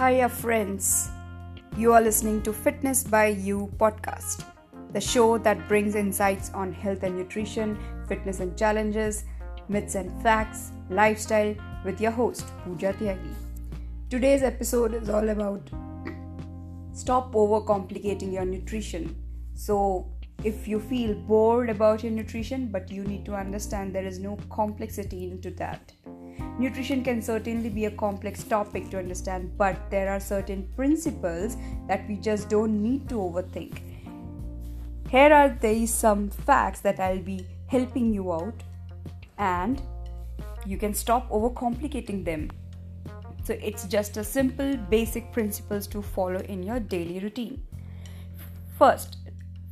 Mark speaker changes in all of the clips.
Speaker 1: Hiya, friends. You are listening to Fitness by You podcast, the show that brings insights on health and nutrition, fitness and challenges, myths and facts, lifestyle with your host, Pooja Tyagi. Today's episode is all about stop overcomplicating your nutrition. So, if you feel bored about your nutrition, but you need to understand there is no complexity into that Nutrition can certainly be a complex topic to understand, but there are certain principles that we just don't need to overthink. Here are these some facts that I'll be helping you out, and you can stop overcomplicating them. So it's just a simple basic principles to follow in your daily routine. First,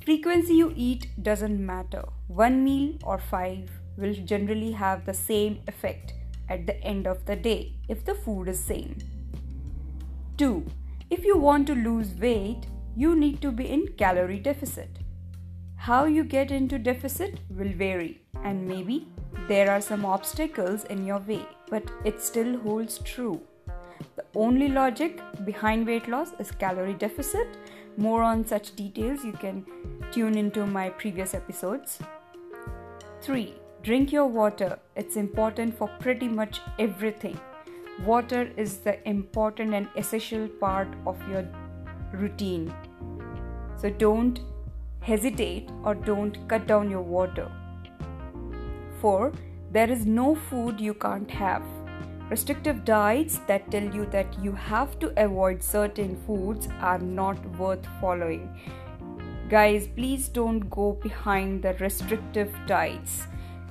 Speaker 1: frequency you eat doesn't matter. One meal or five will generally have the same effect at the end of the day if the food is same. 2. If you want to lose weight, you need to be in calorie deficit. How you get into deficit will vary and maybe there are some obstacles in your way, but it still holds true. The only logic behind weight loss is calorie deficit. More on such details you can tune into my previous episodes. 3. Drink your water. It's important for pretty much everything. Water is the important and essential part of your routine. So don't hesitate or don't cut down your water. 4. There is no food you can't have. Restrictive diets that tell you that you have to avoid certain foods are not worth following. Guys, please don't go behind the restrictive diets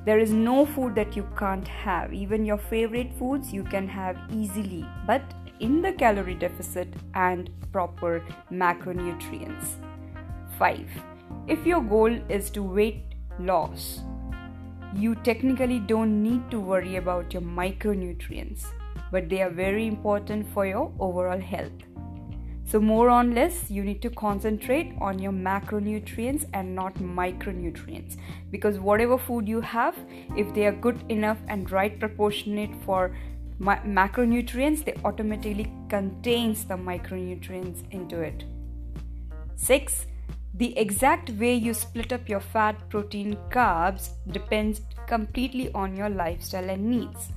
Speaker 1: there is no food that you can't have. Even your favorite foods you can have easily, but in the calorie deficit and proper macronutrients. 5. If your goal is to weight loss, you technically don't need to worry about your micronutrients, but they are very important for your overall health. So, more or less, you need to concentrate on your macronutrients and not micronutrients because whatever food you have, if they are good enough and right proportionate for ma- macronutrients, they automatically contains the micronutrients into it. 6. The exact way you split up your fat, protein, carbs depends completely on your lifestyle and needs.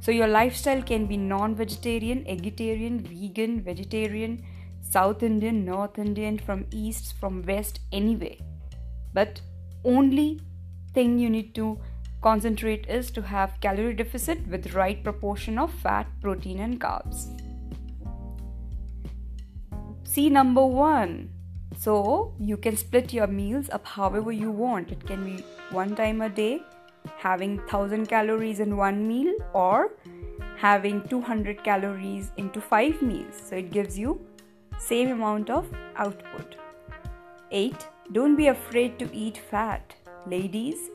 Speaker 1: So, your lifestyle can be non vegetarian, vegetarian, vegan, vegetarian South Indian, North Indian, from East, from West, anyway. But only thing you need to concentrate is to have calorie deficit with right proportion of fat, protein, and carbs. See number one. So you can split your meals up however you want. It can be one time a day, having 1000 calories in one meal, or having 200 calories into five meals. So it gives you same amount of output. 8. Don't be afraid to eat fat. Ladies,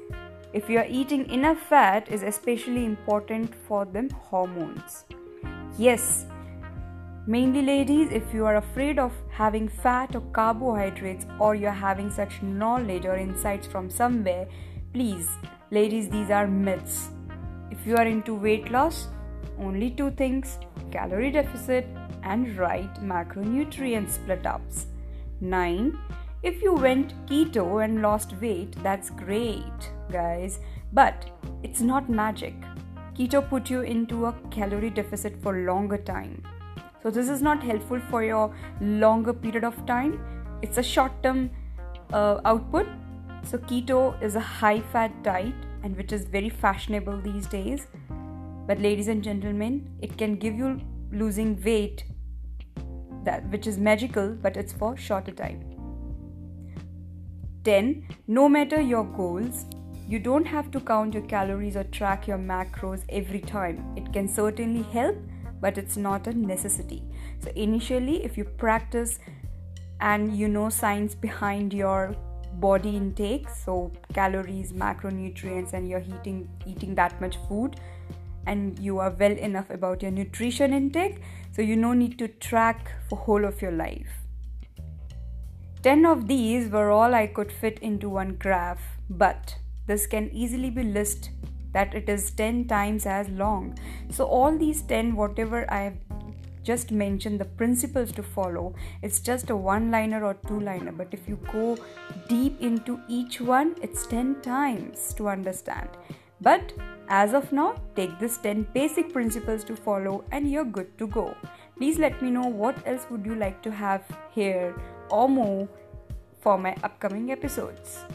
Speaker 1: if you are eating enough fat is especially important for them hormones. Yes, mainly ladies, if you are afraid of having fat or carbohydrates or you're having such knowledge or insights from somewhere, please, ladies, these are myths. If you are into weight loss, only two things calorie deficit and right macronutrient split ups. 9. If you went keto and lost weight, that's great, guys, but it's not magic. Keto put you into a calorie deficit for longer time. So this is not helpful for your longer period of time. It's a short-term uh, output. So keto is a high-fat diet and which is very fashionable these days. But ladies and gentlemen, it can give you losing weight that which is magical but it's for shorter time. 10 no matter your goals you don't have to count your calories or track your macros every time. It can certainly help but it's not a necessity. So initially if you practice and you know science behind your body intake so calories macronutrients and you're eating eating that much food and you are well enough about your nutrition intake so you no need to track for whole of your life 10 of these were all i could fit into one graph but this can easily be list that it is 10 times as long so all these 10 whatever i have just mentioned the principles to follow, it's just a one liner or two liner. But if you go deep into each one, it's 10 times to understand. But as of now, take this 10 basic principles to follow and you're good to go. Please let me know what else would you like to have here or more for my upcoming episodes.